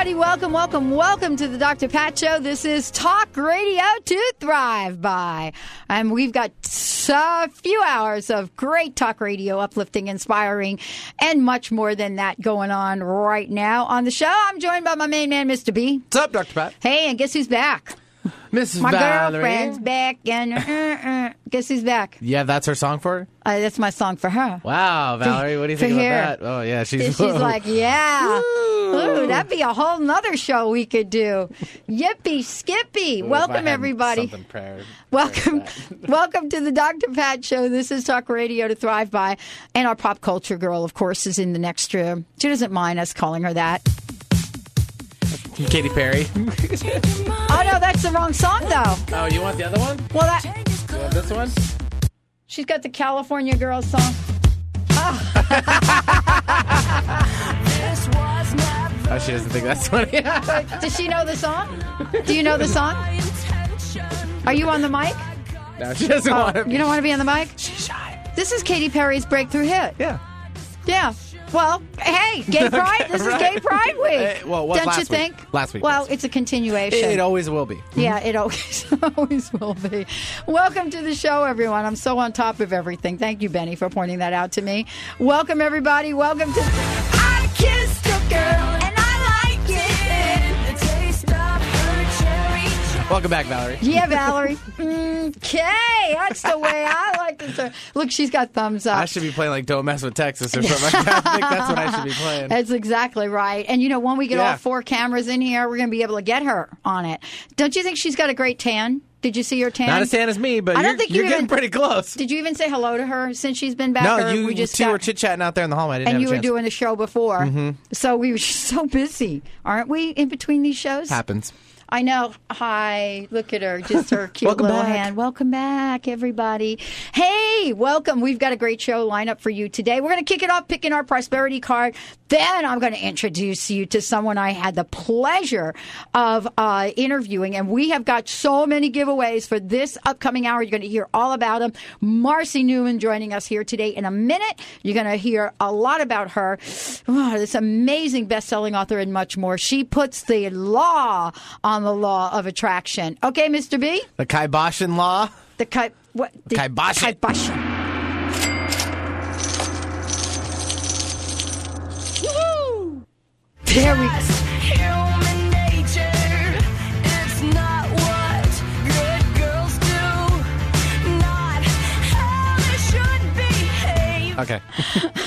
Everybody, welcome, welcome, welcome to the Dr. Pat Show. This is Talk Radio to Thrive by. And we've got a few hours of great talk radio, uplifting, inspiring, and much more than that going on right now on the show. I'm joined by my main man, Mr. B. What's up, Dr. Pat? Hey, and guess who's back? Mrs. My Valerie. girlfriend's back, and uh, uh, guess who's back? Yeah, that's her song for her? Uh, that's my song for her. Wow, Valerie, what do you think here. about that? Oh, yeah, she's, She's like, yeah. Woo. Ooh, that'd be a whole nother show we could do. Yippee skippy. Ooh, if I Welcome, had everybody. something Welcome, prayer for that. welcome to the Dr. Pat Show. This is Talk Radio to Thrive By. And our pop culture girl, of course, is in the next room. She doesn't mind us calling her that. Katy Perry. Oh, no, that's the wrong song, though. Oh, you want the other one? Well, that, You want this one? she's got the California Girls song. Ah. Oh, she doesn't think that's funny. Does she know the song? Do you know the song? Are you on the mic? no, she doesn't want Oh, to. you don't want to be on the mic? She's shy. This is Katy Perry's breakthrough hit. Yeah. Yeah. Well, hey, Gay Pride. This is Gay Pride Week. Eh, well, it Don't last you week. think? Last week Well, was. it's a continuation. It always will be. yeah, it always always will be. Welcome to the show, everyone. I'm so on top of everything. Thank you, Benny, for pointing that out to me. Welcome, everybody. Welcome to. Welcome back, Valerie. Yeah, Valerie. Okay, that's the way I like to. Look, she's got thumbs up. I should be playing like "Don't Mess with Texas" or something like that. I think that's what I should be playing. That's exactly right. And you know, when we get Yeah. all four cameras in here, we're going to be able to get her on it. Don't you think she's got a great tan? Did you see her tan? Not as tan as me, but I don't you're, think you you're getting pretty close. Did you even say hello to her since she's been back? No, you we just two got- were chit chatting out there in the hallway. I didn't and you were doing a show before, mm-hmm. so we were so busy, aren't we? In between these shows, happens. I know. Hi, look at her, just her cute Welcome little back. hand. Welcome back, everybody. Hey, welcome. We've got a great show lineup for you today. We're going to kick it off picking our prosperity card. Then I'm going to introduce you to someone I had the pleasure of uh, interviewing, and we have got so many giveaways for this upcoming hour. You're going to hear all about them. Marcy Neumann joining us here today in a minute. You're going to hear a lot about her. Oh, this amazing best-selling author and much more. She puts the law on the law of attraction. Okay, Mr. B? The Kyboshian law. The ki- what? The Kiboshin. Kiboshin. Woo! There we go. Human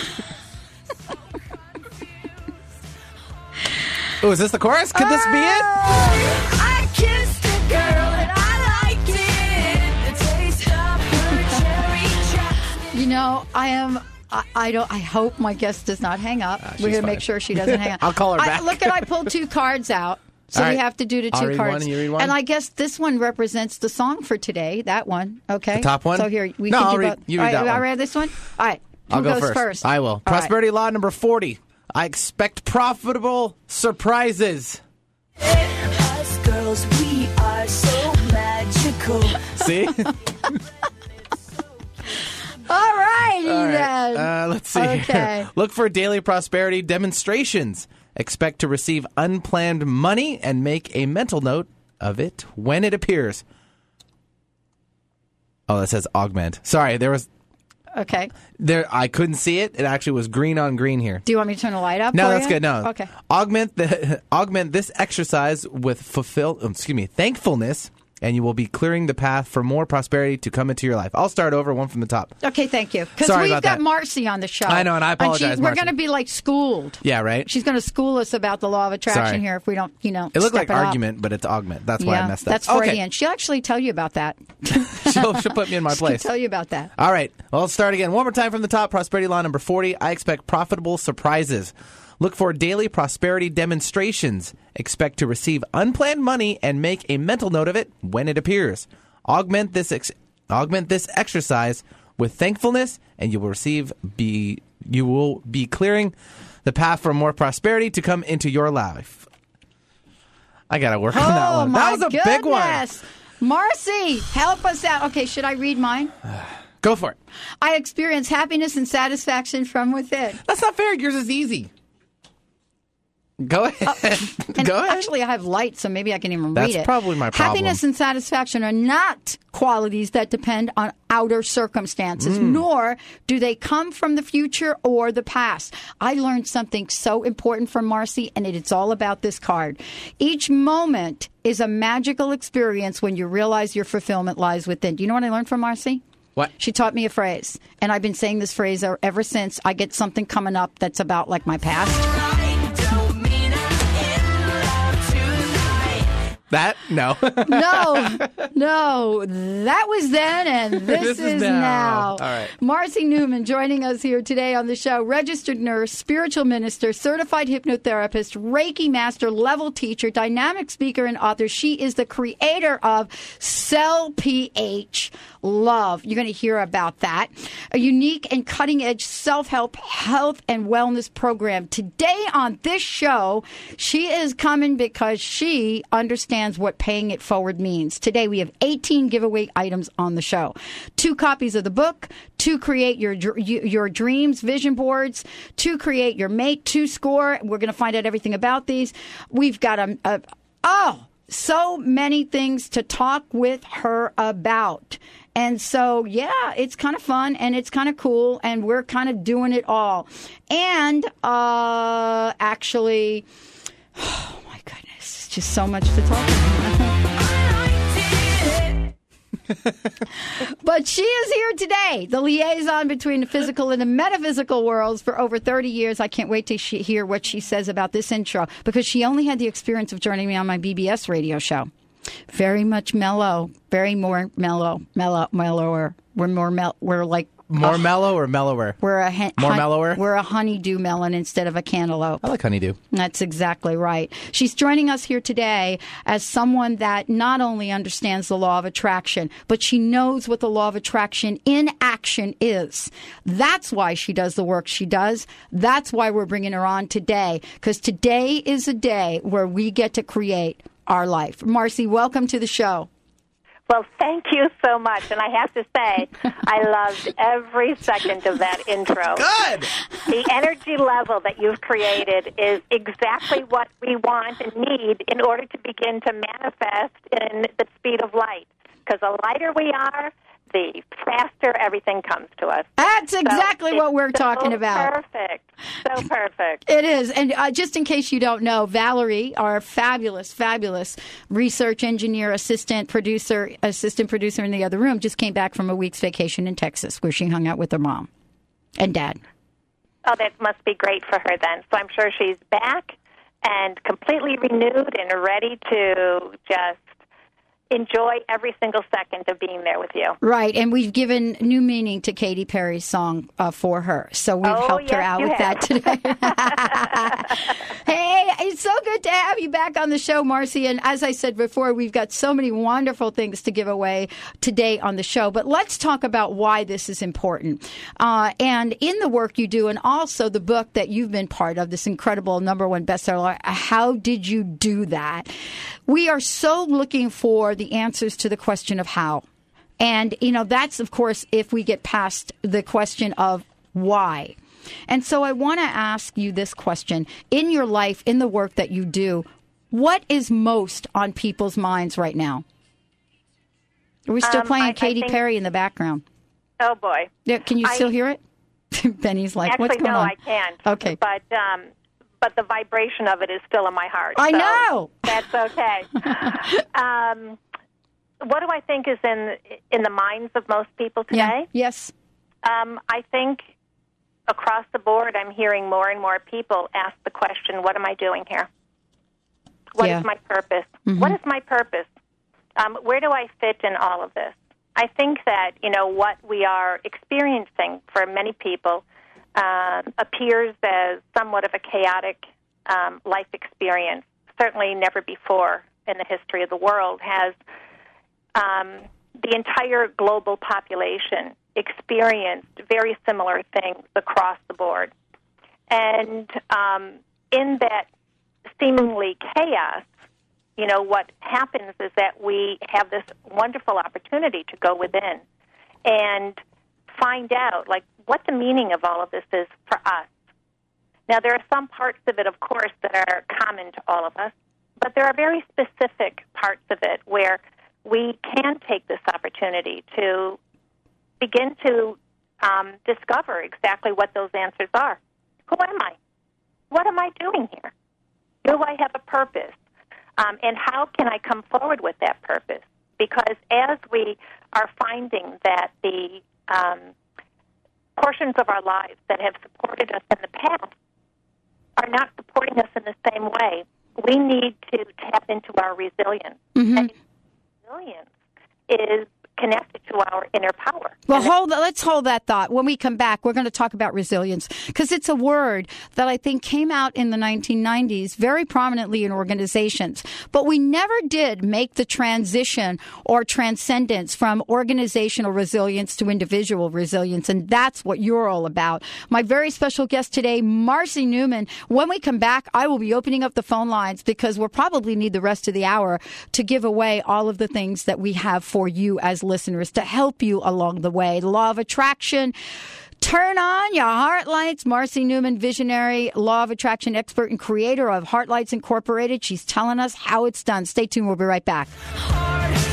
oh, is this the chorus? Could this be it? I kissed a girl and I liked it. The taste of her cherry chocolate. You know, I am. I, I don't. I hope my guest does not hang up. Ah, We're gonna fine. make sure she doesn't hang up. I'll call her I, back. Look at I pulled two cards out. So All we right. have to do the 2 I'll read cards. one and you read one? And I guess this one represents the song for today. That one, okay. The top one? So here we No, can I'll do read- both. you read All right, that I read this one. All right. Who I'll go goes first. I will. All right. Prosperity law number 40. I expect profitable surprises. Us girls, we are so magical. See? All righty then. Uh, let's see. Okay. here. Look for daily prosperity demonstrations. Expect to receive unplanned money and make a mental note of it when it appears. Oh, that says augment. Sorry, there was okay. there. I couldn't see it. It actually was green on green here. Do you want me to turn the light up? No, that's you? good. No. Okay. Augment the augment this exercise with fulfill. um, Excuse me, thankfulness and you will be clearing the path for more prosperity to come into your life. I'll start over one from the top. Okay, thank you. Because we've about got that. Marcy on the show. I know, and I she- apologize, we're going to be like schooled. Yeah, right? She's going to school us about the law of attraction Sorry. here if we don't, you know, It looked like up. argument, but it's augment. That's why yeah, I messed up. that's Okay. Freudian. She'll actually tell you about that. she'll, she'll put me in my She'll place. tell you about that. All right. Well, let's start again. One more time from the top. Prosperity law number 40. I expect profitable surprises. Look for daily prosperity demonstrations. Expect to receive unplanned money and make a mental note of it when it appears. Augment this ex- augment this exercise with thankfulness and you will receive be you will be clearing the path for more prosperity to come into your life. I got to work on that oh one. That was a goodness. big one. Marcy, help us out. Okay, should I read mine? Go for it. I experience happiness and satisfaction from within. That's not fair. Yours is easy. Go ahead. And Go ahead. actually, I have light, so maybe I can even That's read it. That's probably my problem. Happiness and satisfaction are not qualities that depend on outer circumstances, Hmm. nor do they come from the future or the past. I learned something so important from Marcy, and it's all about this card. Each moment is a magical experience when you realize your fulfillment lies within. Do you know what I learned from Marcy? What? She taught me a phrase, and I've been saying this phrase ever since. I get something coming up that's about like my past. That no. No, no, that was then, and this, This is is, now. now. All right. Marcy Neumann joining us here today on the show. Registered nurse, spiritual minister, certified hypnotherapist, Reiki master, level teacher, dynamic speaker, and author. She is the creator of Cell PH Love. You're going to hear about that. A unique and cutting edge self help, health, and wellness program. Today on this show, she is coming because she understands what paying it forward means. Today we have 18 giveaway items on the show. Two copies of the book, to create your your dreams vision boards, to create your mate, to score. We're going to find out everything about these. We've got a, a oh, so many things to talk with her about. And so, yeah, it's kind of fun and it's kind of cool, and we're kind of doing it all. And uh, actually, oh my goodness, just so much to talk about. But she is here today, the liaison between the physical and the metaphysical worlds for over 30 years. I can't wait to she- hear what she says about this intro because she only had the experience of joining me on my BBS radio show. Very much mellow, very more mellow, mellow, mellower. We're more mel- we're like More oh. mellow or mellower? we're a hen- More hun- mellower? We're a honeydew melon instead of a cantaloupe. I like honeydew. That's exactly right. She's joining us here today as someone that not only understands the law of attraction, but she knows what the law of attraction in action is. That's why she does the work she does. That's why we're bringing her on today, because today is a day where we get to create our life. Marcy, welcome to the show. Well, thank you so much. And I have to say, I loved every second of that intro. Good. The energy level that you've created is exactly what we want and need in order to begin to manifest in the speed of light. Because the lighter we are, the faster everything comes to us. That's exactly it's what we're so talking about. Perfect. So perfect. It is. And uh, just in case you don't know, Valerie, our fabulous, fabulous research engineer, assistant producer, assistant producer in the other room, just came back from a week's vacation in Texas where she hung out with her mom and dad. Oh, that must be great for her then. So I'm sure she's back and completely renewed and ready to just enjoy every single second of being there with you. Right. And we've given new meaning to Katy Perry's song uh, for her. So we've Oh, helped her out with that today. hey, it's so good to have you back on the show, Marcy. And as I said before, we've got so many wonderful things to give away today on the show. But let's talk about why this is important. Uh, and in the work you do, and also the book that you've been part of, this incredible number one bestseller, How Did You Do That? We are so looking for the answers to the question of how. And, you know, that's, of course, if we get past the question of why. And so I want to ask you this question. In your life, in the work that you do, what is most on people's minds right now? Are we still Um, playing I- I Katy think- Perry in the background? Oh boy. Yeah, can you I- still hear it? Benny's like, Actually, what's going no, on? I can't. Okay. But um, but the vibration of it is still in my heart. I so know. That's okay. um, what do I think is in in the minds of most people Yeah. today? Yes. Um, I think across the board, I'm hearing more and more people ask the question, "What am I doing here? What is Yeah. my purpose? What is my purpose? Um, where do I fit in all of this?" I think that you know what we are experiencing for many people um, appears as somewhat of a chaotic um, life experience. Certainly, never before in the history of the world has um, the entire global population experienced very similar things across the board. And um, in that seemingly chaos, you know, what happens is that we have this wonderful opportunity to go within and find out, like, what the meaning of all of this is for us. Now, there are some parts of it, of course, that are common to all of us, but there are very specific parts of it where we can take this opportunity to begin to um, discover exactly what those answers are. Who am I? What am I doing here? Do I have a purpose? Um, and how can I come forward with that purpose? Because as we are finding that the um, portions of our lives that have supported us in the past are not supporting us in the same way, we need to tap into our resilience. And resilience is connected to our inner power. Well, hold. Let's hold that thought. When we come back, we're going to talk about resilience because it's a word that I think came out in the 1990s very prominently in organizations, but we never did make the transition or transcendence from organizational resilience to individual resilience, and that's what you're all about. My very special guest today, Marcy Neumann. When we come back, I will be opening up the phone lines because we'll probably need the rest of the hour to give away all of the things that we have for you as listeners to help you along the way. The law of attraction. Turn on your heart lights. Marcy Neumann, visionary law of attraction expert and creator of Heartlites Incorporated. She's telling us how it's done. Stay tuned. We'll be right back. Hard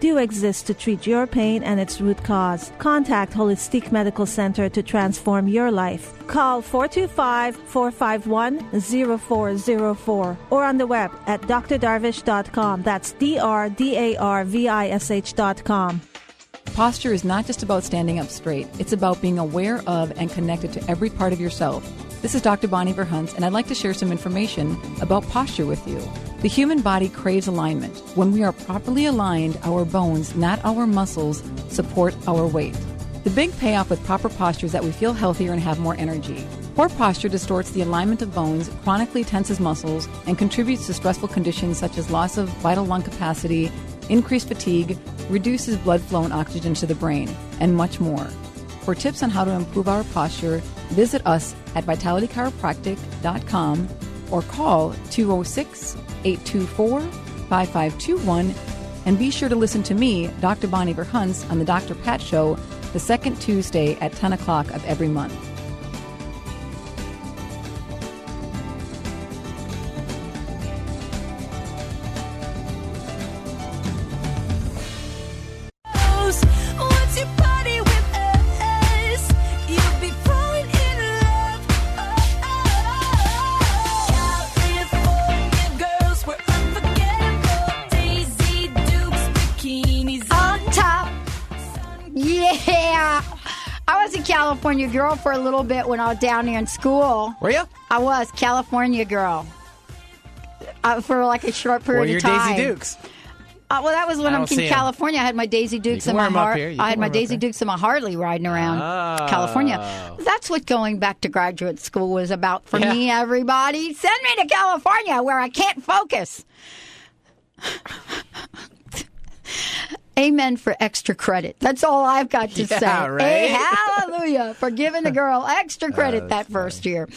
do exist to treat your pain and its root cause. Contact Holistic Medical Center to transform your life. Call 425 451 0404 or on the web at drdarvish.com. That's D R D A R V I S H.com. Posture is not just about standing up straight, it's about being aware of and connected to every part of yourself. This is Dr. Bonnie Verhunt, and I'd like to share some information about posture with you. The human body craves alignment. When we are properly aligned, our bones, not our muscles, support our weight. The big payoff with proper posture is that we feel healthier and have more energy. Poor posture distorts the alignment of bones, chronically tenses muscles, and contributes to stressful conditions such as loss of vital lung capacity, increased fatigue, reduces blood flow and oxygen to the brain, and much more. For tips on how to improve our posture, visit us at vitalitychiropractic.com or call 206 824 5521 and be sure to listen to me, Dr. Bonnie Verhunts, on the Dr. Pat Show the second Tuesday at 10 o'clock of every month. California girl for a little bit when I was down there in school. Were you? I was California girl. Uh, for like a short period your of time. Daisy Dukes? Uh, well, that was when I I'm don't in. California. I had my Daisy Dukes and wear my Har- I had my Daisy. Dukes and my Harley riding around Oh. California. That's what going back to graduate school was about for Yeah. me. Everybody, send me to California where I can't focus. Amen for extra credit. That's all I've got to Yeah, say. right? Hey, hallelujah for giving the girl extra credit that first year.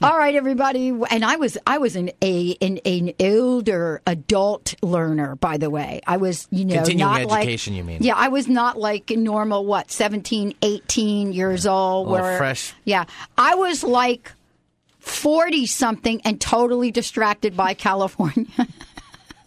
All right, everybody, and I was I was an a an, an older adult learner, by the way. I was you know Continuing not education, like you mean. yeah, I was not like normal what 17, 18 years old. Where fresh. Yeah, I was like forty something and totally distracted by California.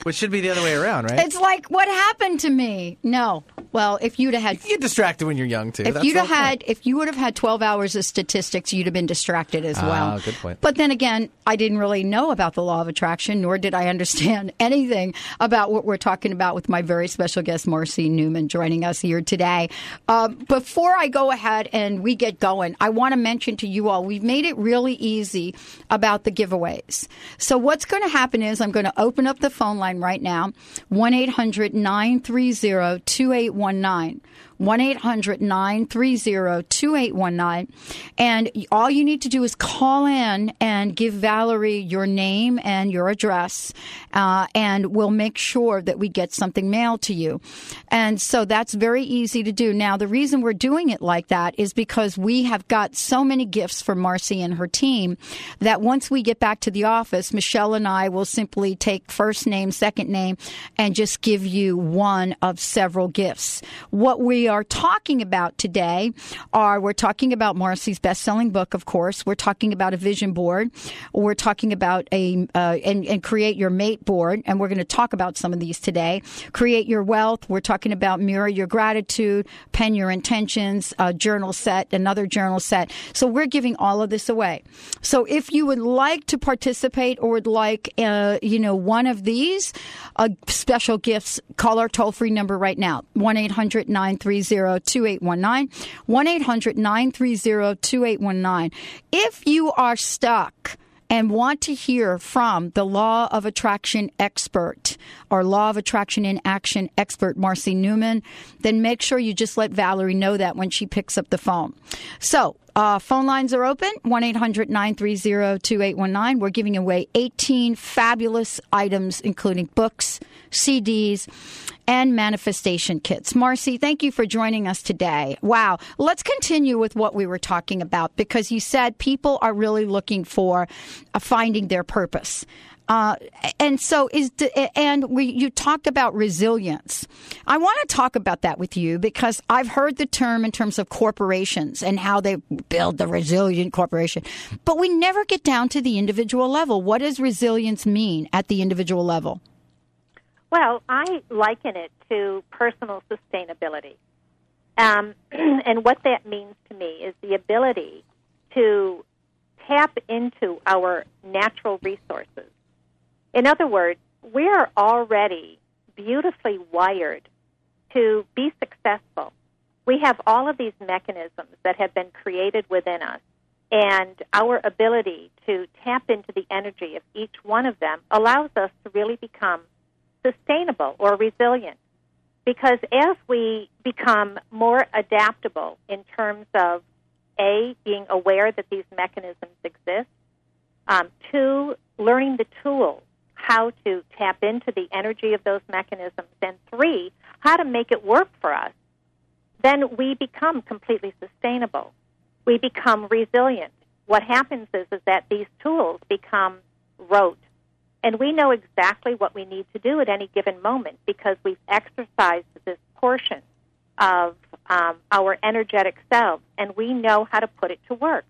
Which should be the other way around, right? it's like what happened to me? No, well, if you'd have had you get distracted when you're young too. if That's you'd have whole point. had, if you would have had 12 hours of statistics, you'd have been distracted as well. Ah, good point. But then again, I didn't really know about the law of attraction, nor did I understand anything about what we're talking about with my very special guest, Marcy Neumann, joining us here today. Um, before I go ahead and we get going, I want to mention to you all, we've made it really easy about the giveaways. So what's going to happen is I'm going to open up the phone line right now, 1 800 930 2819. 1 800 930 2819. And all you need to do is call in and give Valerie your name and your address, uh, and we'll make sure that we get something mailed to you. And so that's very easy to do. Now, the reason we're doing it like that is because we have got so many gifts for Marcy and her team that once we get back to the office, Michelle and I will simply take first name, second name, and just give you one of several gifts. What we are talking about today are we're talking about Marcy's best-selling book, of course. We're talking about a vision board. We're talking about a uh, and, and create your mate board, and we're going to talk about some of these today. Create your wealth. We're talking about mirror your gratitude, pen your intentions, journal set, another journal set. So we're giving all of this away. So if you would like to participate or would like, uh, you know, one of these uh, special gifts, call our toll free number right now 1 800 930 2819. 1 800 930 2819. If you are stuck, and want to hear from the law of attraction expert or law of attraction in action expert, Marcy Neumann, then make sure you just let Valerie know that when she picks up the phone. So, uh, phone lines are open 1 800 930 2819. We're giving away 18 fabulous items, including books, CDs, and manifestation kits. Marcy, thank you for joining us today. Wow. Let's continue with what we were talking about because you said people are really looking for uh, finding their purpose. Uh, and so is and we you talked about resilience. I want to talk about that with you because I've heard the term in terms of corporations and how they build the resilient corporation, but we never get down to the individual level. What does resilience mean at the individual level? Well, I liken it to personal sustainability. Um, and what that means to me is the ability to tap into our natural resources. In other words, we are already beautifully wired to be successful. We have all of these mechanisms that have been created within us, and our ability to tap into the energy of each one of them allows us to really become sustainable or resilient. Because as we become more adaptable in terms of A, being aware that these mechanisms exist, um, two, learning the tools, how to tap into the energy of those mechanisms, and three, how to make it work for us, then we become completely sustainable. We become resilient. What happens is, is that these tools become rote. And we know exactly what we need to do at any given moment because we've exercised this portion of um, our energetic selves and we know how to put it to work.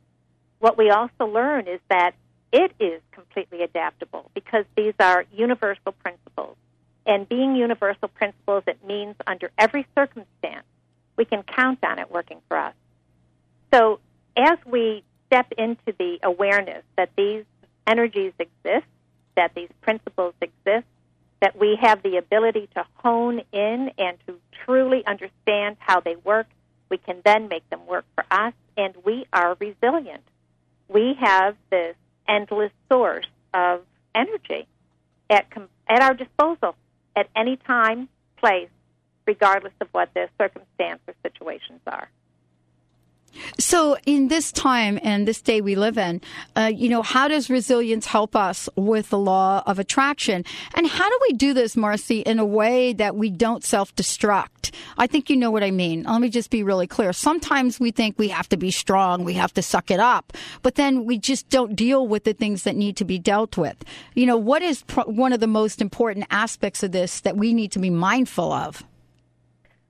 What we also learn is that it is completely adaptable because these are universal principles. And being universal principles, it means under every circumstance, we can count on it working for us. So as we step into the awareness that these energies exist, that these principles exist, that we have the ability to hone in and to truly understand how they work, we can then make them work for us, and we are resilient. We have this endless source of energy at, com- at our disposal at any time, place, regardless of what the circumstance or situations are. So, in this time and this day we live in, uh, you know, how does resilience help us with the law of attraction? And how do we do this, Marcy, in a way that we don't self destruct? I think you know what I mean. Let me just be really clear. Sometimes we think we have to be strong, we have to suck it up, but then we just don't deal with the things that need to be dealt with. You know, what is one of the most important aspects of this that we need to be mindful of?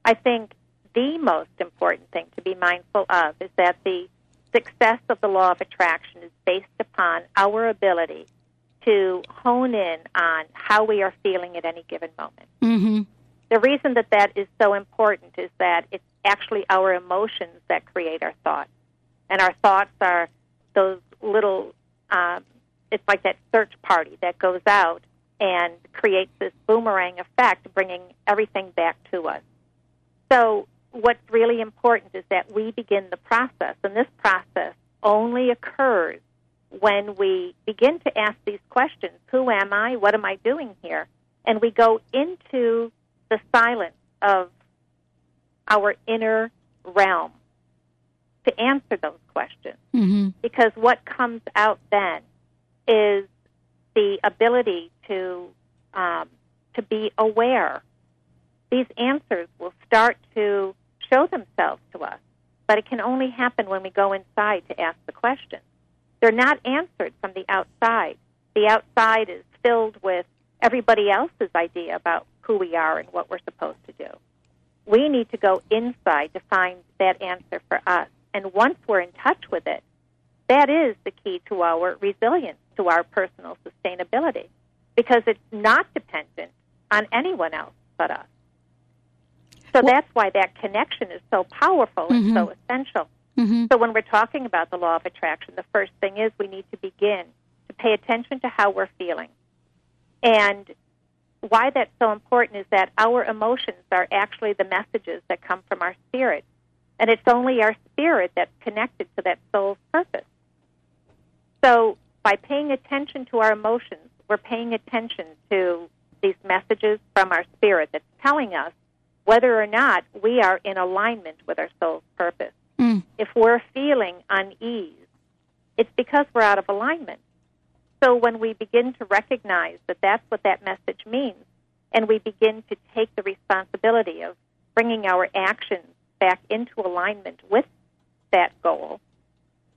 I think the most important thing to be mindful of is that the success of the law of attraction is based upon our ability to hone in on how we are feeling at any given moment. Mm-hmm. The reason that that is so important is that it's actually our emotions that create our thoughts. And our thoughts are those little, um, it's like that search party that goes out and creates this boomerang effect, bringing everything back to us. So, what's really important is that we begin the process, and this process only occurs when we begin to ask these questions Who am I? What am I doing here? And we go into the silence of our inner realm to answer those questions. Mm-hmm. Because what comes out then is the ability to um, to be aware. These answers will start to show themselves to us, but it can only happen when we go inside to ask the questions. They're not answered from the outside. The outside is filled with everybody else's idea about who we are and what we're supposed to do. We need to go inside to find that answer for us. And once we're in touch with it, that is the key to our resilience, to our personal sustainability, because it's not dependent on anyone else but us. So that's why that connection is so powerful and so essential. Mm-hmm. So when we're talking about the law of attraction, the first thing is we need to begin to pay attention to how we're feeling. And why that's so important is that our emotions are actually the messages that come from our spirit. And it's only our spirit that's connected to that soul's purpose. So by paying attention to our emotions, we're paying attention to these messages from our spirit that's telling us whether or not we are in alignment with our soul's purpose. Mm. If we're feeling unease, it's because we're out of alignment. So when we begin to recognize that that's what that message means, and we begin to take the responsibility of bringing our actions back into alignment with that goal,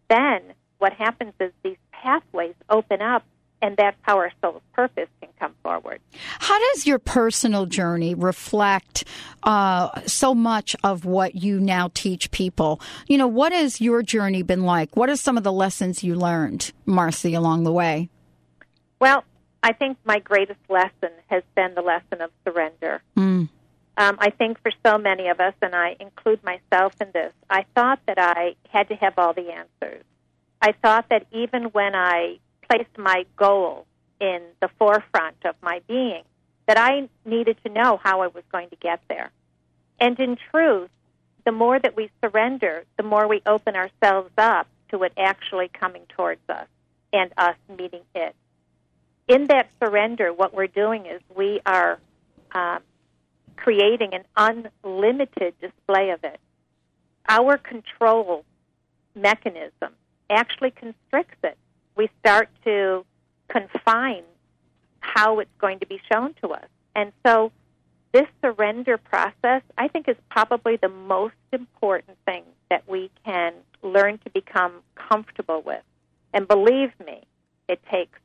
then what happens is these pathways open up, and that's how our soul's purpose can come forward. How does your personal journey reflect uh, so much of what you now teach people? You know, what has your journey been like? What are some of the lessons you learned, Marcy, along the way? Well, I think my greatest lesson has been the lesson of surrender. Mm. Um, I think for so many of us, and I include myself in this, I thought that I had to have all the answers. I thought that even when I placed my goal in the forefront of my being, that I needed to know how I was going to get there. And in truth, the more that we surrender, the more we open ourselves up to it actually coming towards us and us meeting it. In that surrender, what we're doing is we are um, creating an unlimited display of it. Our control mechanism actually constricts it. We start to confine how it's going to be shown to us. And so this surrender process, I think, is probably the most important thing that we can learn to become comfortable with. And believe me, it takes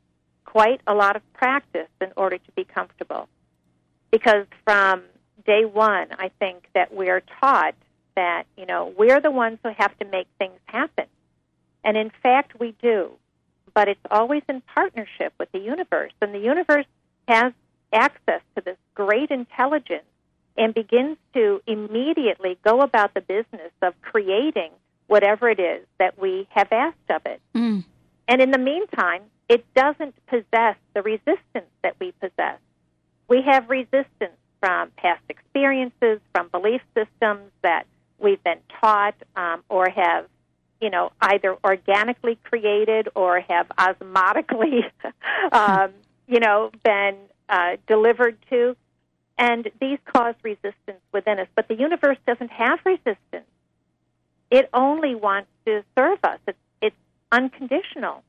quite a lot of practice in order to be comfortable. Because from day one, I think that we're taught that, you know, we're the ones who have to make things happen. And in fact, we do. But it's always in partnership with the universe. And the universe has access to this great intelligence and begins to immediately go about the business of creating whatever it is that we have asked of it. Mm. And in the meantime, it doesn't possess the resistance that we possess. We have resistance from past experiences, from belief systems that we've been taught um, or have, you know, either organically created or have osmotically, um, you know, been uh, delivered to. And these cause resistance within us. But the universe doesn't have resistance. It only wants to serve us. It's, it's unconditional,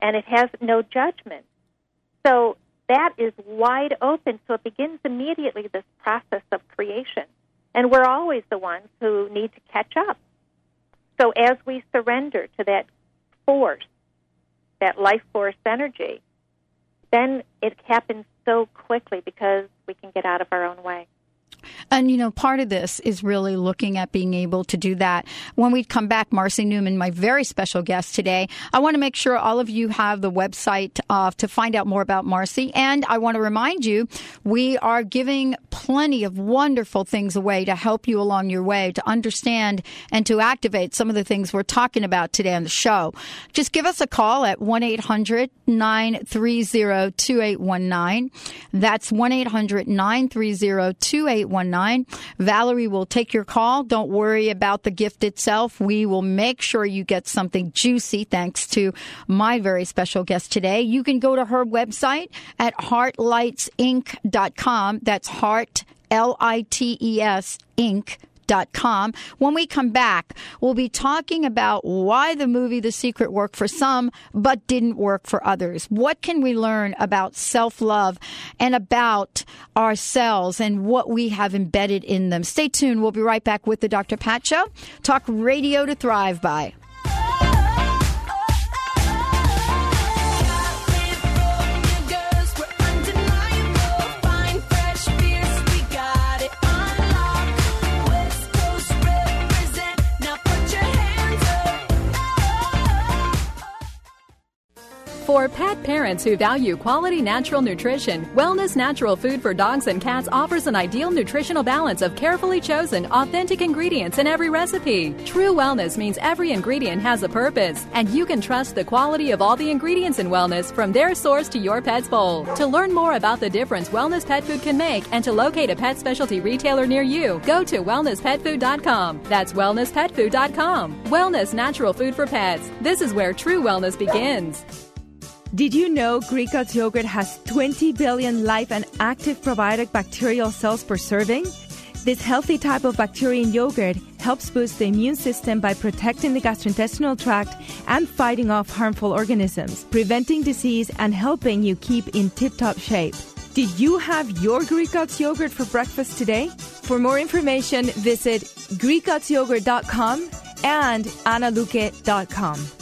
and it has no judgment. So that is wide open. So it begins immediately this process of creation. And we're always the ones who need to catch up. So as we surrender to that force, that life force energy, then it happens so quickly because we can get out of our own way. And you know, part of this is really looking at being able to do that. When we come back, Marcy Neumann, my very special guest today, I want to make sure all of you have the website uh, to find out more about Marcy. And I want to remind you, we are giving plenty of wonderful things away to help you along your way to understand and to activate some of the things we're talking about today on the show. Just give us a call at 1 800 930 2819. That's 1 800 930 2819. Valerie will take your call. Don't worry about the gift itself. We will make sure you get something juicy thanks to my very special guest today. You can go to her website at heartlitesinc.com. That's heart, L I T E S, Inc. When we come back, we'll be talking about why the movie The Secret worked for some but didn't work for others. What can we learn about self love and about ourselves and what we have embedded in them? Stay tuned. We'll be right back with the Dr. Pat Show. Talk radio to thrive by. For pet parents who value quality natural nutrition, Wellness Natural Food for Dogs and Cats offers an ideal nutritional balance of carefully chosen, authentic ingredients in every recipe. True wellness means every ingredient has a purpose, and you can trust the quality of all the ingredients in wellness from their source to your pet's bowl. To learn more about the difference wellness pet food can make and to locate a pet specialty retailer near you, go to wellnesspetfood.com. That's wellnesspetfood.com. Wellness Natural Food for Pets. This is where true wellness begins. Did you know Greek God's yogurt has 20 billion live and active probiotic bacterial cells per serving? This healthy type of bacteria in yogurt helps boost the immune system by protecting the gastrointestinal tract and fighting off harmful organisms, preventing disease and helping you keep in tip-top shape. Did you have your Greek God's yogurt for breakfast today? For more information, visit GreekGodsYogurt.com and AnnaLuque.com.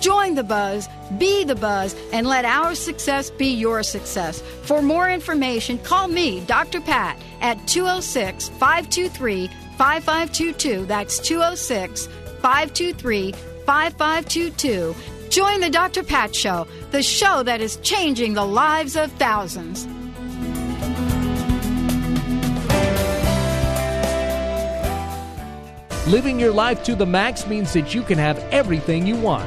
Join the buzz, be the buzz, and let our success be your success. For more information, call me, Dr. Pat, at 206 523 5522. That's 206 523 5522. Join the Dr. Pat Show, the show that is changing the lives of thousands. Living your life to the max means that you can have everything you want.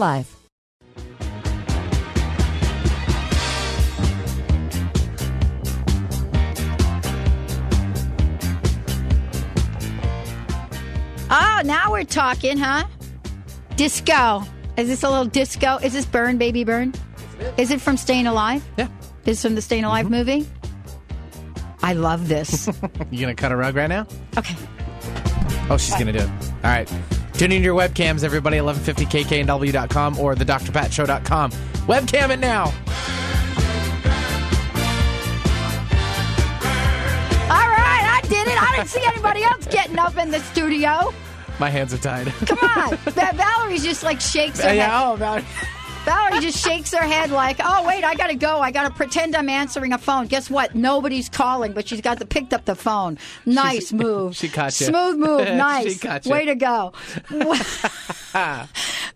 life. Oh, now we're talking, huh? Disco. Is this a little disco? Is this Burn Baby Burn? Is it from Staying Alive? Yeah. Is it from the Staying Alive mm-hmm. movie? I love this. You gonna cut a rug right now? okay. Oh, she's gonna do it. All right. Tune in your webcams, everybody. 1150kknw.com or the drpatshow.com. Webcam it now. All right, I did it. I didn't see anybody else getting up in the studio. My hands are tied. Come on. Valerie's just like shakes her head. yeah. Oh, Valerie. Valerie just shakes her head like, oh, wait, I got to go. I got to pretend I'm answering a phone. Guess what? Nobody's calling, but she's got the, picked up the phone. Nice move. she caught you. Smooth move. She Nice. caught you. Way to go.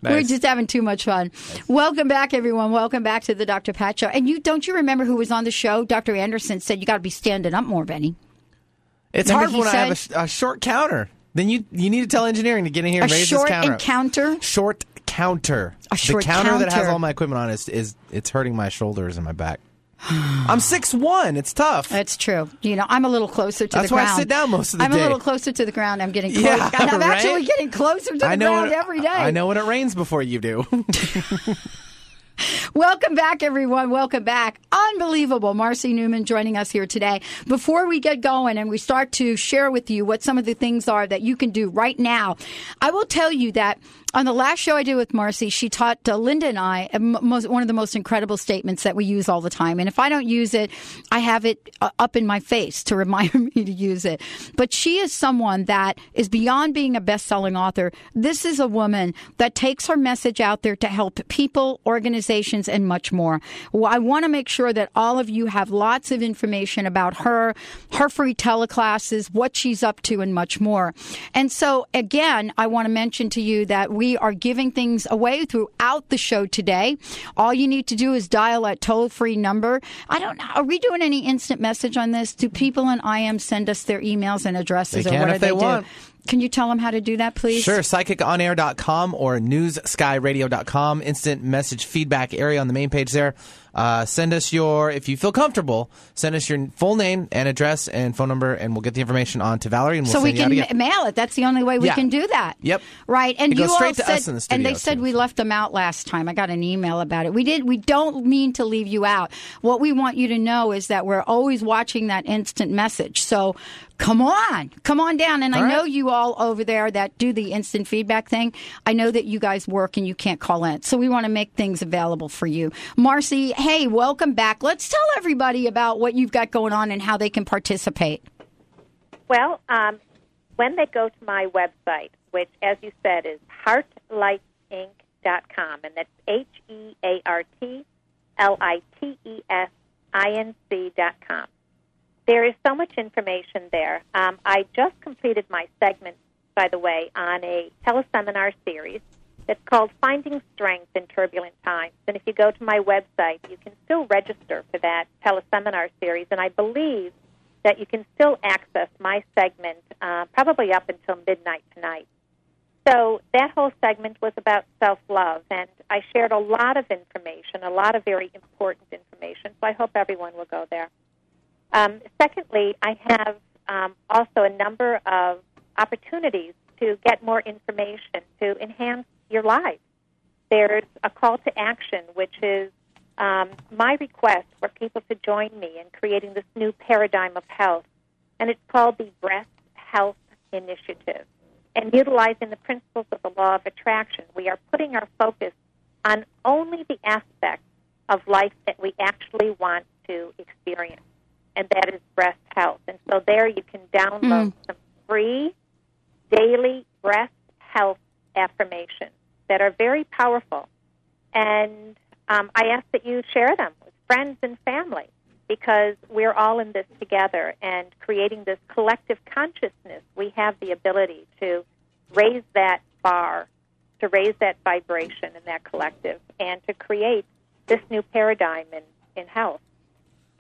We're just having too much fun. Welcome back, everyone. Welcome back to the Dr. Pat Show. And you don't you remember who was on the show? Dr. Anderson said you got to be standing up more, Benny. It's Remember hard he when I have a, a short counter. Then you you need to tell engineering to get in here A and raise short this counter. encounter. Short counter. A short the counter, that has counter. all my equipment on is is it's hurting my shoulders and my back. I'm six one. It's tough. That's true. You know, I'm a little closer to That's the why I ground. sit down most of the I'm day. a little closer to the ground. I'm getting close. Yeah, I'm right? actually getting closer to the I know ground when, every day. I know when it rains before you do. Welcome back, everyone. Welcome back. Unbelievable. Marcy Neumann joining us here today. Before we get going and we start to share with you what some of the things are that you can do right now, I will tell you that on the last show I did with Marcy, she taught uh, Linda and I m- most, one of the most incredible statements that we use all the time. And if I don't use it, I have it uh, up in my face to remind me to use it. But she is someone that is beyond being a best selling author. This is a woman that takes her message out there to help people, organizations, and much more. Well, I want to make sure that all of you have lots of information about her, her free teleclasses, what she's up to, and much more. And so, again, I want to mention to you that we are giving things away throughout the show today. All you need to do is dial that toll free number. I don't know. Are we doing any instant message on this? Do people in IM send us their emails and addresses They or what if do they do? want. Can you tell them how to do that, please? Sure, psychiconair.com or newsskyradio.com. Instant message feedback area on the main page there. Uh, send us your, if you feel comfortable, send us your full name and address and phone number, and we'll get the information on to Valerie, and we'll so we can ma- mail it. That's the only way we Yeah. can do that. Yep. Right. And It you straight all to said, us in the and they studio, said we left them out last time. I got an email about it. We did. We don't mean to leave you out. What we want you to know is that we're always watching that instant message. So come on, come on down. And All I right. know you all over there that do the instant feedback thing. I know that you guys work and you can't call in. So we want to make things available for you. Marcy, hey, welcome back. Let's tell everybody about what you've got going on and how they can participate. Well, um, when they go to my website, which, as you said, is heartlitesinc.com, and that's H E A R T L I T E S I N C.com. There is so much information there. Um, I just completed my segment, by the way, on a teleseminar series that's called Finding Strength in Turbulent Times. And if you go to my website, you can still register for that teleseminar series, and I believe that you can still access my segment uh, probably up until midnight tonight. So that whole segment was about self love, and I shared a lot of information, a lot of very important information. So I hope everyone will go there. Um, secondly, I have um, also a number of opportunities to get more information to enhance your lives. There's a call to action, which is um, my request for people to join me in creating this new paradigm of health, and it's called the Breast Health Initiative. And utilizing the principles of the law of attraction, we are putting our focus on only the aspects of life that we actually want to experience, and that is breast health. And so there you can download some free daily breast health affirmations that are very powerful. And um, I ask that you share them with friends and family because we're all in this together and creating this collective consciousness. We have the ability to raise that bar, to raise that vibration in that collective, and to create this new paradigm in, in health.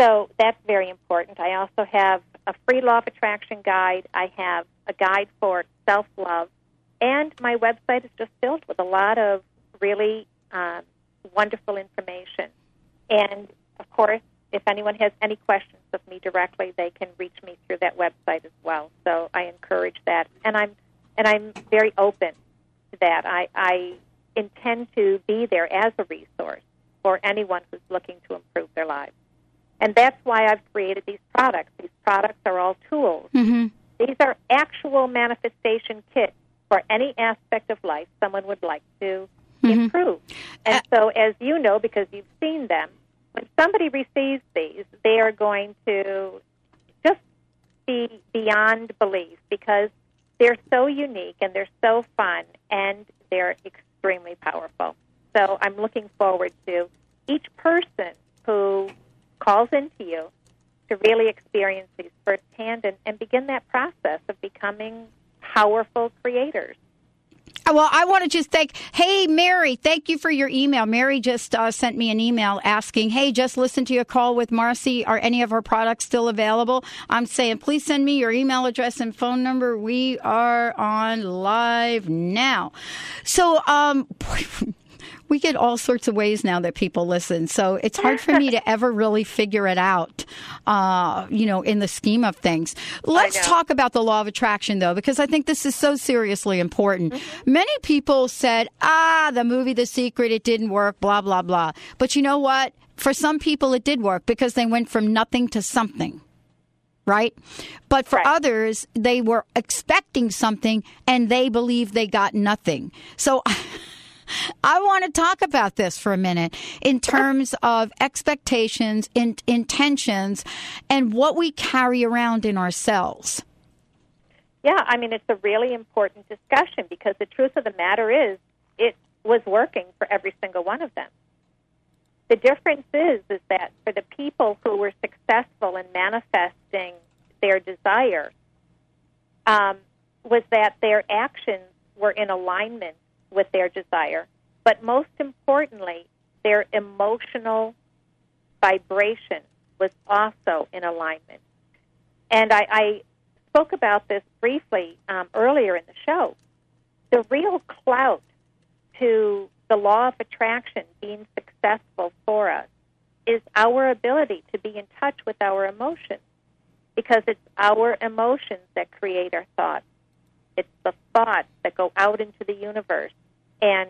So that's very important. I also have a free law of attraction guide. I have a guide for self love. And my website is just filled with a lot of really um, wonderful information. And of course, if anyone has any questions of me directly, they can reach me through that website as well. So I encourage that, and I'm and I'm very open to that. I, I intend to be there as a resource for anyone who's looking to improve their lives, and that's why I've created these products. These products are all tools. Mm-hmm. These are actual manifestation kits for any aspect of life someone would like to mm-hmm. improve. And uh, so, as you know, because you've seen them, when somebody receives these, they are going to just be beyond belief because they're so unique and they're so fun and they're extremely powerful. So, I'm looking forward to each person who calls into you to really experience these firsthand and, and begin that process of becoming powerful creators. Well, I want to just thank, hey, Mary, thank you for your email. Mary just uh, sent me an email asking, hey, just listen to your call with Marcy. Are any of our products still available? I'm saying, please send me your email address and phone number. We are on live now. So, um, we get all sorts of ways now that people listen. So it's hard for me to ever really figure it out, uh, you know, in the scheme of things. Let's talk about the law of attraction, though, because I think this is so seriously important. Many people said, ah, the movie The Secret, it didn't work, blah, blah, blah. But you know what? For some people, it did work because they went from nothing to something right? But for others, they were expecting something and they believe they got nothing. So I want to talk about this for a minute in terms of expectations, in, intentions, and what we carry around in ourselves. Yeah, I mean, it's a really important discussion because the truth of the matter is it was working for every single one of them. The difference is is that for the people who were successful in manifesting their desire, um, was that their actions were in alignment with their desire, but most importantly, their emotional vibration was also in alignment. And I, I spoke about this briefly um, earlier in the show. The real clout to the law of attraction being successful for us is our ability to be in touch with our emotions because it's our emotions that create our thoughts. It's the thoughts that go out into the universe and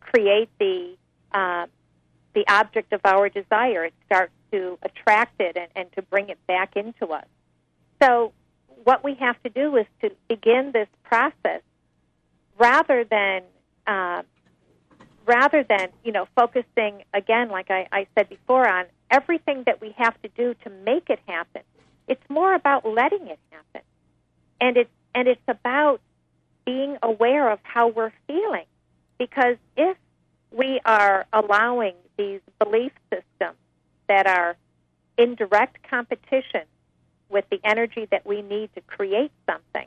create the uh, the object of our desire. It starts to attract it and, and to bring it back into us. So what we have to do is to begin this process rather than uh, rather than you know focusing again, like I, I said before, on everything that we have to do to make it happen. It's more about letting it happen, and it's and it's about being aware of how we're feeling. Because if we are allowing these belief systems that are in direct competition with the energy that we need to create something,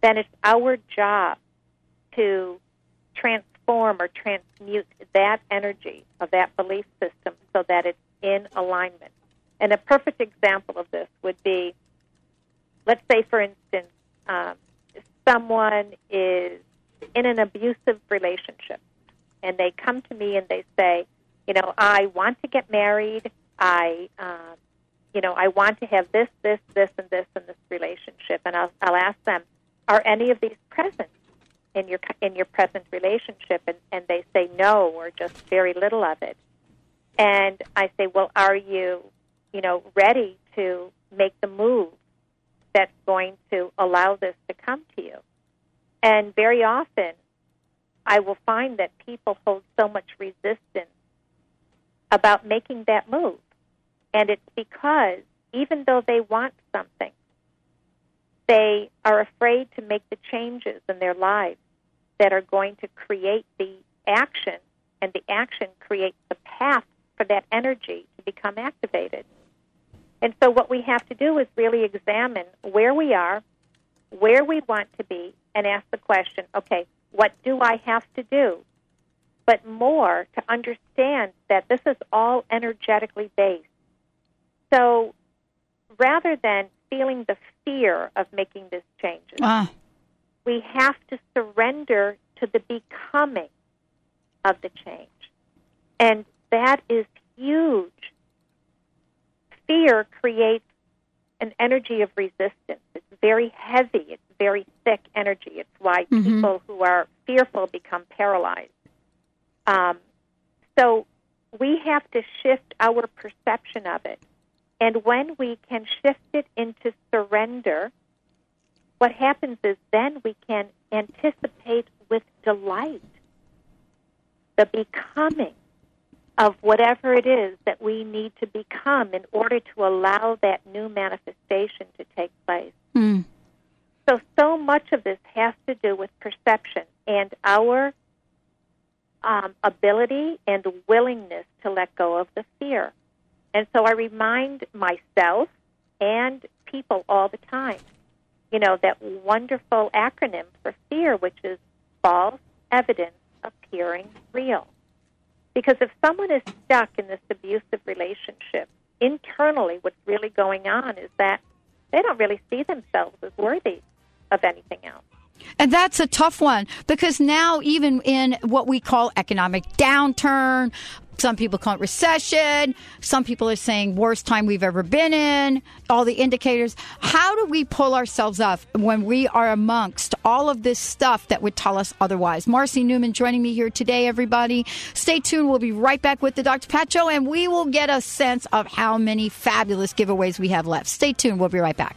then it's our job to transform or transmute that energy of that belief system so that it's in alignment. And a perfect example of this would be let's say, for instance, um, someone is in an abusive relationship and they come to me and they say, you know, I want to get married. I, um, you know, I want to have this, this, this, and this in this relationship, and I'll, I'll ask them, are any of these present in your in your present relationship? And, and they say no, or just very little of it. And I say, well, are you, you know, ready to make the move that's going to allow this to come to you? And very often, I will find that people hold so much resistance about making that move. And it's because even though they want something, they are afraid to make the changes in their lives that are going to create the action, and the action creates the path for that energy to become activated. And so, what we have to do is really examine where we are, where we want to be, and ask the question okay, what do I have to do? But more to understand that this is all energetically based. So, rather than feeling the fear of making this changes, Ah. we have to surrender to the becoming of the change. And that is huge. Fear creates an energy of resistance. It's very heavy, it's very thick energy. It's why Mhm. people who are fearful become paralyzed. Um, so we have to shift our perception of it. And when we can shift it into surrender, what happens is then we can anticipate with delight the becoming of whatever it is that we need to become in order to allow that new manifestation to take place. Mm. So, so much of this has to do with perception and our um, ability and willingness to let go of the fear. And so I remind myself and people all the time, you know, that wonderful acronym for fear, which is false evidence appearing real. Because if someone is stuck in this abusive relationship, internally what's really going on is that they don't really see themselves as worthy of anything else. And that's a tough one because now, even in what we call economic downturn, some people call it recession. Some people are saying worst time we've ever been in. All the indicators. How do we pull ourselves up when we are amongst all of this stuff that would tell us otherwise? Marcy Neumann joining me here today, everybody. Stay tuned. We'll be right back with the Dr. Pat Show, and we will get a sense of how many fabulous giveaways we have left. Stay tuned. We'll be right back.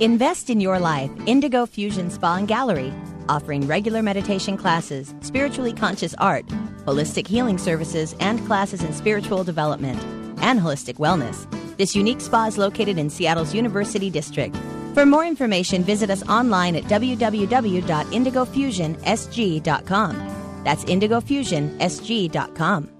Invest in your life. Indigo Fusion Spa and Gallery, offering regular meditation classes, spiritually conscious art, holistic healing services, and classes in spiritual development and holistic wellness. This unique spa is located in Seattle's University District. For more information, visit us online at www.indigofusionsg.com. That's indigofusionsg.com.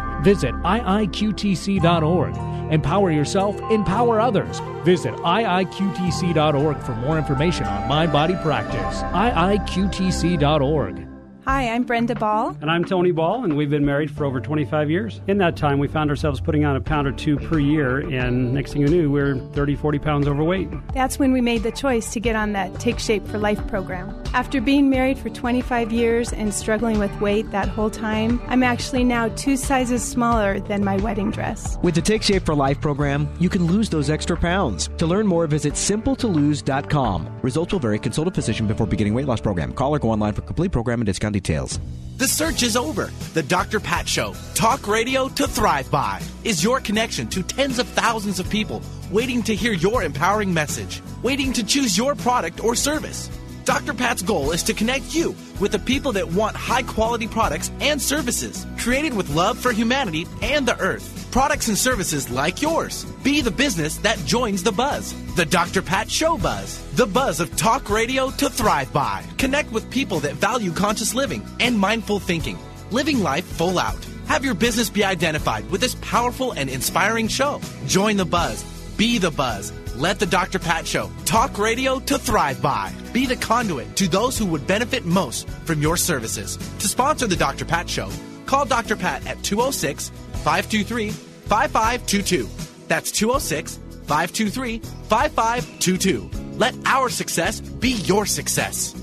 Visit iiqtc.org. Empower yourself, empower others. Visit iiqtc.org for more information on mind body practice. iiqtc.org. Hi, I'm Brenda Ball. And I'm Tony Ball, and we've been married for over 25 years. In that time, we found ourselves putting on a pound or two per year, and next thing you knew, we are 30, 40 pounds overweight. That's when we made the choice to get on that Take Shape for Life program. After being married for 25 years and struggling with weight that whole time, I'm actually now two sizes smaller than my wedding dress. With the Take Shape for Life program, you can lose those extra pounds. To learn more, visit simpletolose.com. Results will vary. Consult a physician before beginning weight loss program. Call or go online for complete program and discounts details. The search is over. The Dr. Pat Show, talk radio to thrive by, is your connection to tens of thousands of people waiting to hear your empowering message, waiting to choose your product or service. Dr. Pat's goal is to connect you with the people that want high quality products and services created with love for humanity and the earth. Products and services like yours. Be the business that joins the buzz. The Dr. Pat Show Buzz. The buzz of talk radio to thrive by. Connect with people that value conscious living and mindful thinking. Living life full out. Have your business be identified with this powerful and inspiring show. Join the buzz. Be the buzz. Let the Dr. Pat Show talk radio to thrive by. Be the conduit to those who would benefit most from your services. To sponsor the Dr. Pat Show, call Dr. Pat at 206 523 5522. That's 206 523 5522. Let our success be your success.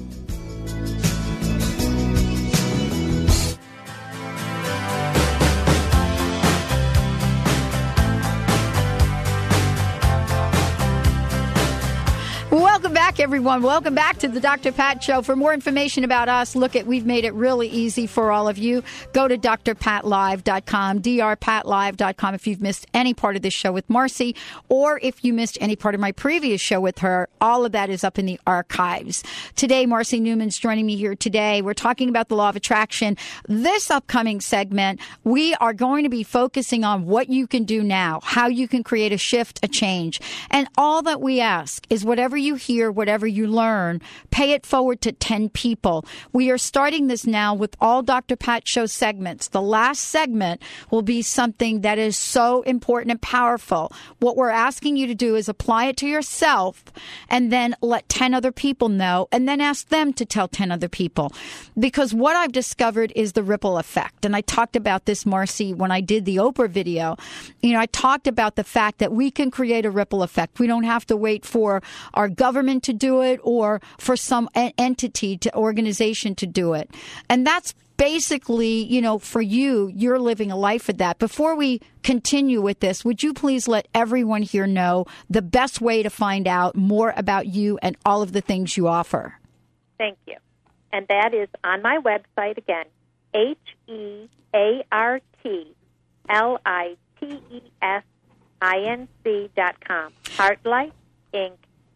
Back, everyone. Welcome back to the Dr. Pat Show. For more information about us, look at we've made it really easy for all of you. Go to drpatlive.com, drpatlive.com if you've missed any part of this show with Marcy, or if you missed any part of my previous show with her. All of that is up in the archives. Today, Marcy Neumann's joining me here today. We're talking about the law of attraction. This upcoming segment, we are going to be focusing on what you can do now, how you can create a shift, a change. And all that we ask is whatever you hear, whatever you learn, pay it forward to 10 people. We are starting this now with all Dr. Pat Show segments. The last segment will be something that is so important and powerful. What we're asking you to do is apply it to yourself and then let 10 other people know and then ask them to tell 10 other people. Because what I've discovered is the ripple effect. And I talked about this, Marcy, when I did the Oprah video. You know, I talked about the fact that we can create a ripple effect. We don't have to wait for our government to do it or for some entity to organization to do it. And that's basically, you know, for you, you're living a life of that. Before we continue with this, would you please let everyone here know the best way to find out more about you and all of the things you offer? Thank you. And that is on my website again, H E A R T L I T E S I N C dot com.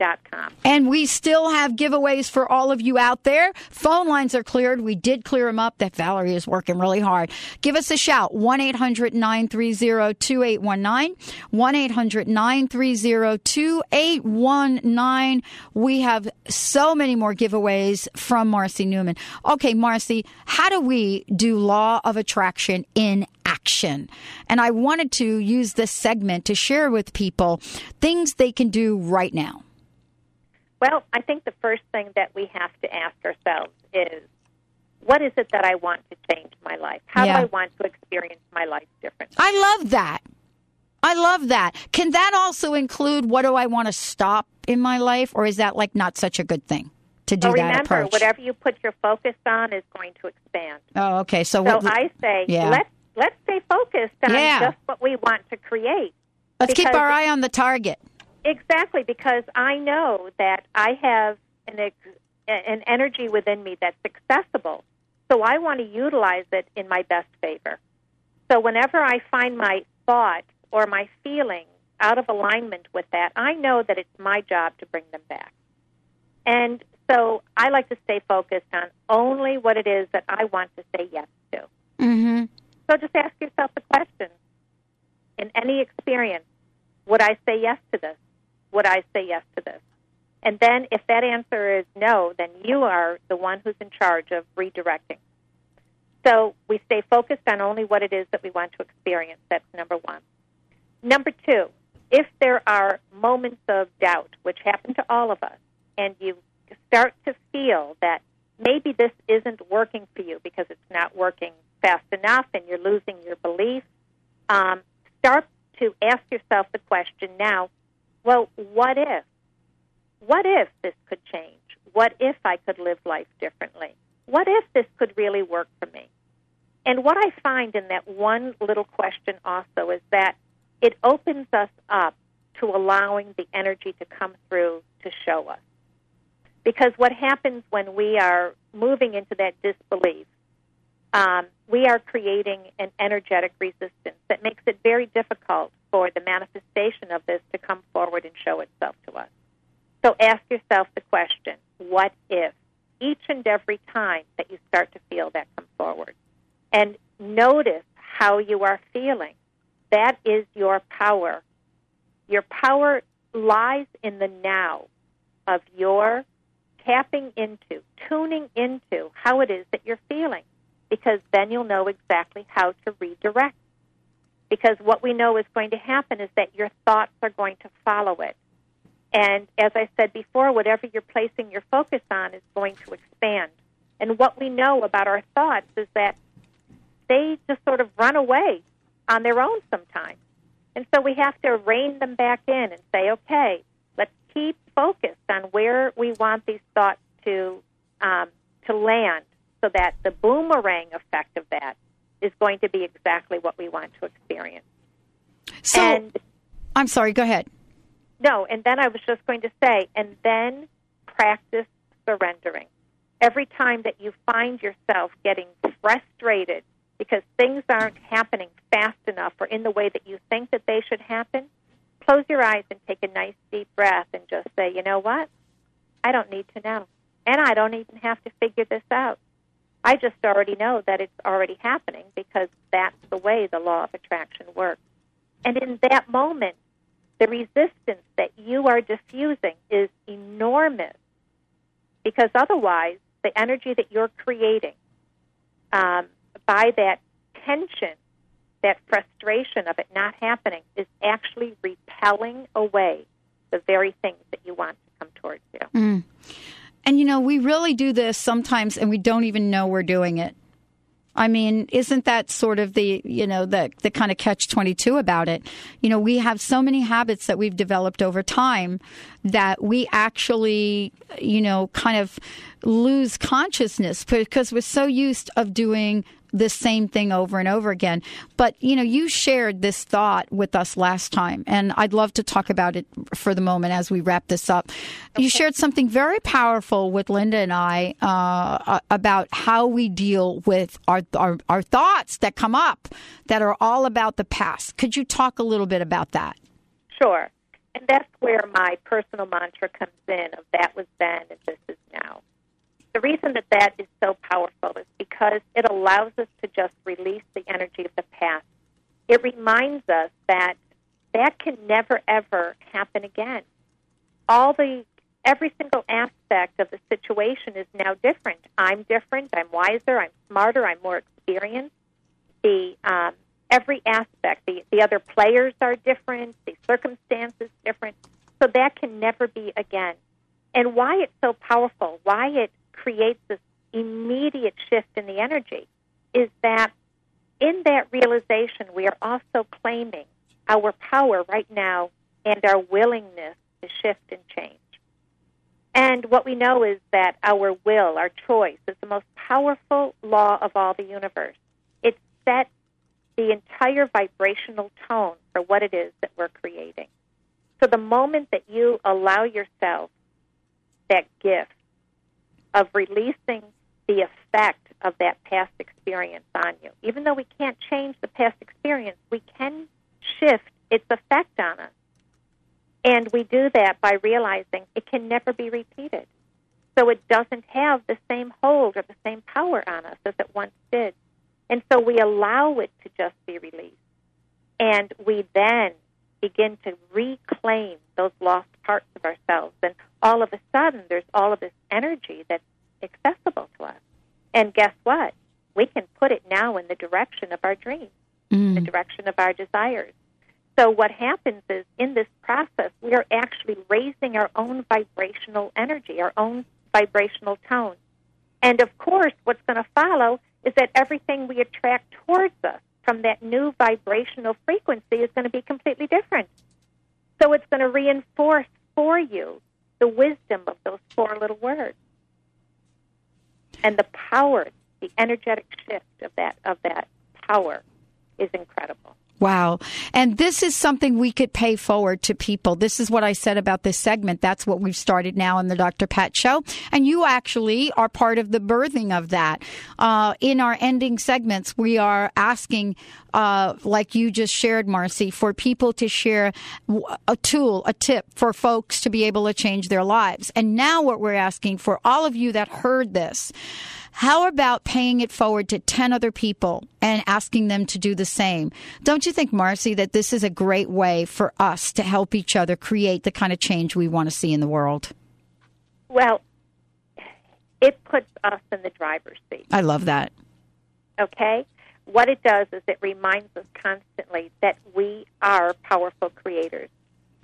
HeartlitesInc.com. And we still have giveaways for all of you out there. Phone lines are cleared. We did clear them up. That Valerie is working really hard. Give us a shout. 1 800 930 2819. 1 800 930 2819. We have so many more giveaways from Marcy Neumann. Okay, Marcy, how do we do law of attraction in action? And I wanted to use this segment to share with people things they can do right now. Well, I think the first thing that we have to ask ourselves is what is it that I want to change my life? How Yeah. do I want to experience my life differently? I love that. I love that. Can that also include what do I want to stop in my life, or is that like not such a good thing to do well, that remember, approach? whatever you put your focus on is going to expand. Oh, okay. So, So what, I say, yeah. let's let's stay focused on Yeah. just what we want to create. let's keep our eye on the target. Exactly, because I know that I have an ex- an energy within me that's accessible. So I want to utilize it in my best favor. So whenever I find my thought or my feeling out of alignment with that, I know that it's my job to bring them back. And so I like to stay focused on only what it is that I want to say yes to. Mm-hmm. So just ask yourself the question in any experience, would I say yes to this? Would I say yes to this? And then if that answer is no, then you are the one who's in charge of redirecting. So we stay focused on only what it is that we want to experience. That's number one. Number two, if there are moments of doubt, which happen to all of us, and you start to feel that maybe this isn't working for you because it's not working fast enough and you're losing your belief, um, start to ask yourself the question now well, what if? What if this could change? What if I could live life differently? What if this could really work for me? And what I find in that one little question also is that it opens us up to allowing the energy to come through to show us. Because what happens when we are moving into that disbelief, um, we are creating an energetic resistance that makes it very difficult for the manifestation of this to come forward and show itself to us. So ask yourself the question what if? Each and every time that you start to feel that come forward. And notice how you are feeling. That is your power. Your power lies in the now of your tapping into, tuning into how it is that you're feeling, because then you'll know exactly how to redirect. Because what we know is going to happen is that your thoughts are going to follow it. And as I said before, whatever you're placing your focus on is going to expand. And what we know about our thoughts is that they just sort of run away on their own sometimes. And so we have to rein them back in and say, okay, let's keep focused on where we want these thoughts to um, to land, so that the boomerang effect of that is going to be exactly what we want to experience. So, and I'm sorry. Go ahead. no, and then I was just going to say, and then practice surrendering. Every time that you find yourself getting frustrated because things aren't happening fast enough or in the way that you think that they should happen, close your eyes and take a nice deep breath and just say, you know what? I don't need to know. And I don't even have to figure this out. I just already know that it's already happening because that's the way the law of attraction works. And in that moment, the resistance that you are diffusing is enormous because otherwise, the energy that you're creating um, by that tension, that frustration of it not happening, is actually repelling away the very things that you want to come towards you. Mm. And you know, we really do this sometimes and we don't even know we're doing it. I mean, isn't that sort of the, you know, the the kind of catch 22 about it? You know, we have so many habits that we've developed over time that we actually, you know, kind of lose consciousness because we're so used of doing the same thing over and over again. But, you know, you shared this thought with us last time, and I'd love to talk about it for the moment as we wrap this up. You shared something very powerful with Linda and I uh, about how we deal with our, our, our thoughts that come up that are all about the past. Could you talk a little bit about that? Sure. And that's where my personal mantra comes in of that was then and this is now. The reason that that is so powerful is because it allows us to just release the energy of the past. It reminds us that that can never ever happen again. All the every single aspect of the situation is now different. I'm different. I'm wiser. I'm smarter. I'm more experienced. The um, every aspect, the the other players are different. The circumstances different. So that can never be again. And why it's so powerful, why it creates this immediate shift in the energy, is that in that realization, we are also claiming our power right now and our willingness to shift and change. And what we know is that our will, our choice, is the most powerful law of all the universe. It sets the entire vibrational tone for what it is that we're creating. So the moment that you allow yourself that gift of releasing the effect of that past experience on you, even though we can't change the past experience, we can shift its effect on us. And we do that by realizing it can never be repeated. So it doesn't have the same hold or the same power on us as it once did. And so we allow it to just be released. And we then begin to reclaim those lost parts of ourselves. And all of a sudden, there's all of this energy that's accessible to us. And guess what? We can put it now in the direction of our dreams, the mm. direction of our desires. So what happens is in this process, we are actually raising our own vibrational energy, our own vibrational tone. And of course, what's going to follow is that everything we attract towards us from that new vibrational frequency is going to be completely different. So it's going to reinforce for you the wisdom of those four little words. And the power, the energetic shift of that of that power is incredible. Wow. And this is something we could pay forward to people. This is what I said about this segment. That's what we've started now in the Dr. Pat Show. And you actually are part of the birthing of that. Uh, in our ending segments, we are asking, uh, like you just shared, Marcy, for people to share a tool, a tip for folks to be able to change their lives. And now what we're asking for all of you that heard this, how about paying it forward to 10 other people and asking them to do the same? Don't you think, Marcy, that this is a great way for us to help each other create the kind of change we want to see in the world? Well, it puts us in the driver's seat. I love that. Okay? What it does is it reminds us constantly that we are powerful creators.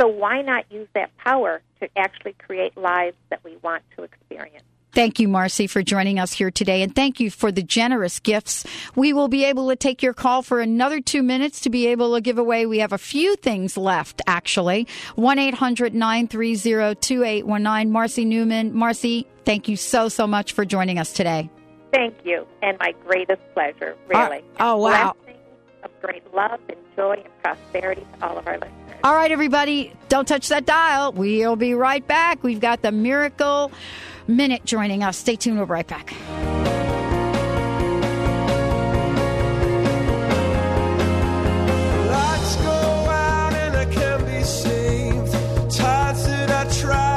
So why not use that power to actually create lives that we want to experience? Thank you, Marcy, for joining us here today. And thank you for the generous gifts. We will be able to take your call for another two minutes to be able to give away. We have a few things left, actually. 1 800 930 2819. Marcy Neumann. Marcy, thank you so, so much for joining us today. Thank you, and my greatest pleasure, uh, really. Oh, wow. Blessings of great love and joy and prosperity to all of our listeners. All right, everybody, don't touch that dial. We'll be right back. We've got the Miracle Minute joining us. Stay tuned. We'll be right back. Lights go out and I can be saved. Tides that I try.